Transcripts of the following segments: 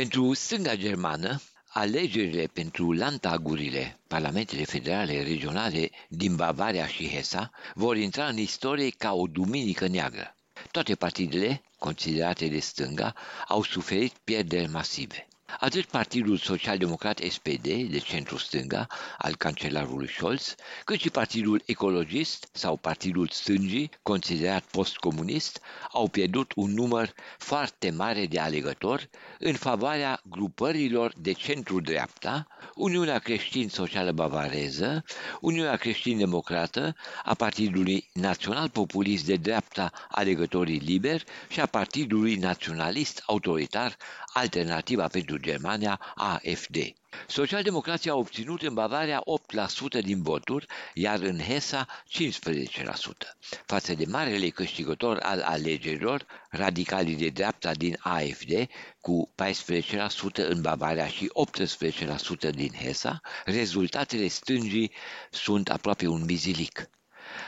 Pentru stânga germană, alegerile pentru lantagurile, parlamentele federale regionale din Bavaria și Hesa, vor intra în istorie ca o duminică neagră. Toate partidele, considerate de stânga, au suferit pierderi masive. Atât Partidul Social-Democrat SPD, de centru-stânga, al cancelarului Scholz, cât și Partidul Ecologist sau Partidul Stângii, considerat postcomunist, au pierdut un număr foarte mare de alegători în favoarea grupărilor de centru-dreapta, Uniunea Creștin-Socială Bavareză, Uniunea Creștin-Democrată, a Partidului Național Populist de Dreapta Alegătorii Liberi și a Partidului Naționalist Autoritar Alternativa pentru Germania, AFD. Socialdemocrația a obținut în Bavaria 8% din voturi, iar în Hesa 15%. Față de marele câștigător al alegerilor, radicalii de dreapta din AFD, cu 14% în Bavaria și 18% din Hesa, rezultatele stângii sunt aproape un mizilic.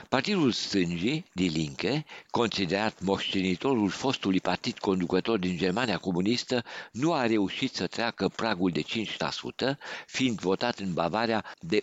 Partidul stângii, Die Linke, considerat moștenitorul fostului partid conducător din Germania comunistă, nu a reușit să treacă pragul de 5%, fiind votat în Bavaria de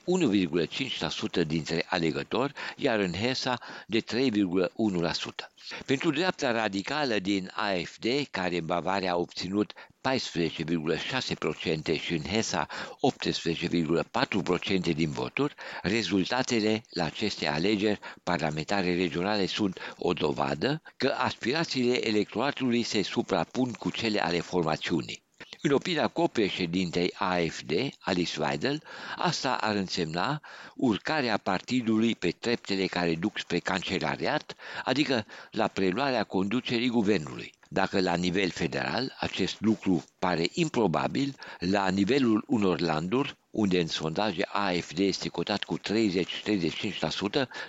1,5% dintre alegători, iar în Hesa de 3,1%. Pentru dreapta radicală din AFD, care în Bavaria a obținut 14,6% și în Hesa 18,4% din voturi, rezultatele la aceste alegeri parlamentare regionale sunt o dovadă că aspirațiile electoratului se suprapun cu cele ale formațiunii. În opinia copreședintei AFD, Alice Weidel, asta ar însemna urcarea partidului pe treptele care duc spre cancelariat, adică la preluarea conducerii guvernului. Dacă la nivel federal acest lucru pare improbabil, la nivelul unor landuri, unde în sondaje AFD este cotat cu 30-35%,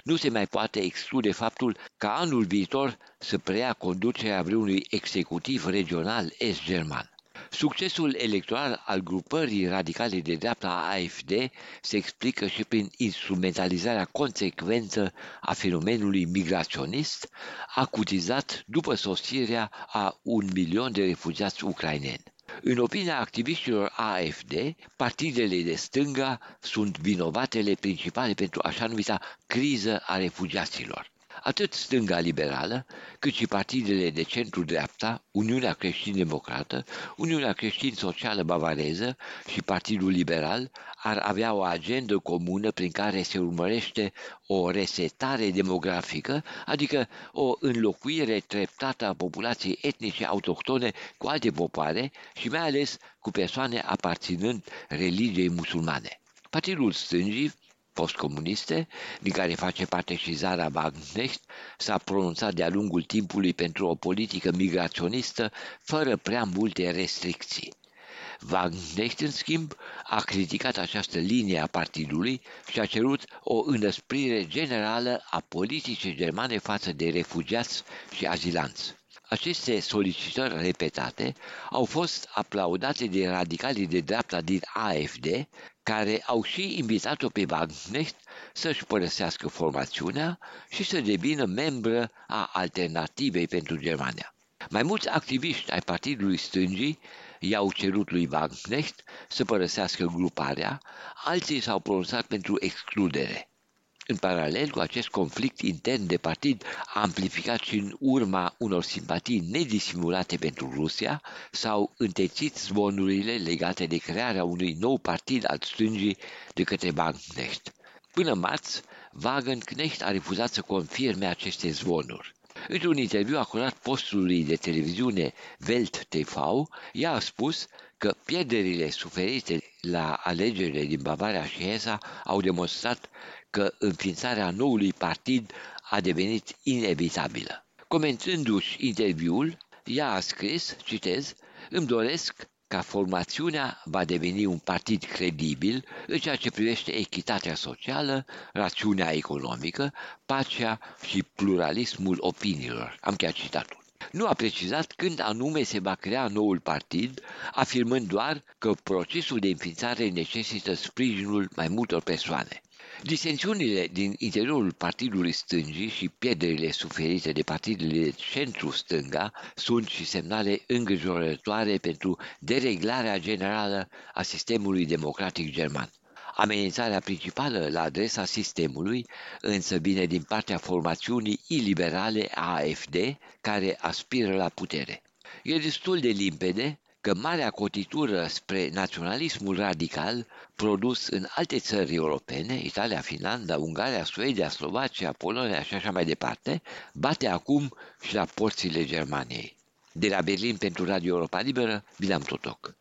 nu se mai poate exclude faptul ca anul viitor să preia conducerea vreunui executiv regional est-german. Succesul electoral al grupării radicale de dreapta AFD se explică și prin instrumentalizarea consecventă a fenomenului migraționist, acutizat după sosirea a un milion de refugiați ucraineni. În opinia activiștilor AFD, partidele de stânga sunt vinovatele principale pentru așa numita criză a refugiaților. Atât stânga liberală, cât și partidele de centru-dreapta, Uniunea Creștin-Democrată, Uniunea Creștin-Socială Bavareză și Partidul Liberal ar avea o agendă comună prin care se urmărește o resetare demografică, adică o înlocuire treptată a populației etnice autohtone cu alte popoare și mai ales cu persoane aparținând religiei musulmane. Partidul stângii postcomuniste, din care face parte și Zara Wagenknecht, s-a pronunțat de-a lungul timpului pentru o politică migraționistă fără prea multe restricții. Wagenknecht, în schimb, a criticat această linie a partidului și a cerut o înăsprire generală a politicii germane față de refugiați și azilanți. Aceste solicitări repetate au fost aplaudate de radicalii de dreapta din AFD, care au și invitat-o pe Wagenknecht să-și părăsească formațiunea și să devină membră a Alternativei pentru Germania. Mai mulți activiști ai Partidului Stângii i-au cerut lui Wagenknecht să părăsească gruparea, alții s-au pronunțat pentru excludere. În paralel cu acest conflict intern de partid, amplificat și în urma unor simpatii nedisimulate pentru Rusia, s-au întețit zvonurile legate de crearea unui nou partid al stângii de către Wagenknecht. Până marți, Wagenknecht a refuzat să confirme aceste zvonuri. Într-un interviu acurat postului de televiziune Welt TV, ea a spus că pierderile suferite la alegerile din Bavaria și Hesa au demonstrat că înființarea noului partid a devenit inevitabilă. Comentându-și interviul, ea a scris, citez, îmi doresc ca formațiunea va deveni un partid credibil în ceea ce privește echitatea socială, rațiunea economică, pacea și pluralismul opiniilor. Am chiar citatul. Nu a precizat când anume se va crea noul partid, afirmând doar că procesul de înființare necesită sprijinul mai multor persoane. Disensiunile din interiorul partidului stângii și pierderile suferite de partidele centru-stânga sunt și semnale îngrijorătoare pentru dereglarea generală a sistemului democratic german. Amenințarea principală la adresa sistemului însă vine din partea formațiunii iliberale AFD, care aspiră la putere. E destul de limpede că marea cotitură spre naționalismul radical produs în alte țări europene, Italia, Finlanda, Ungaria, Suedia, Slovacia, Polonia și așa mai departe, bate acum și la porțile Germaniei. De la Berlin pentru Radio Europa Liberă, Bilam Totoc.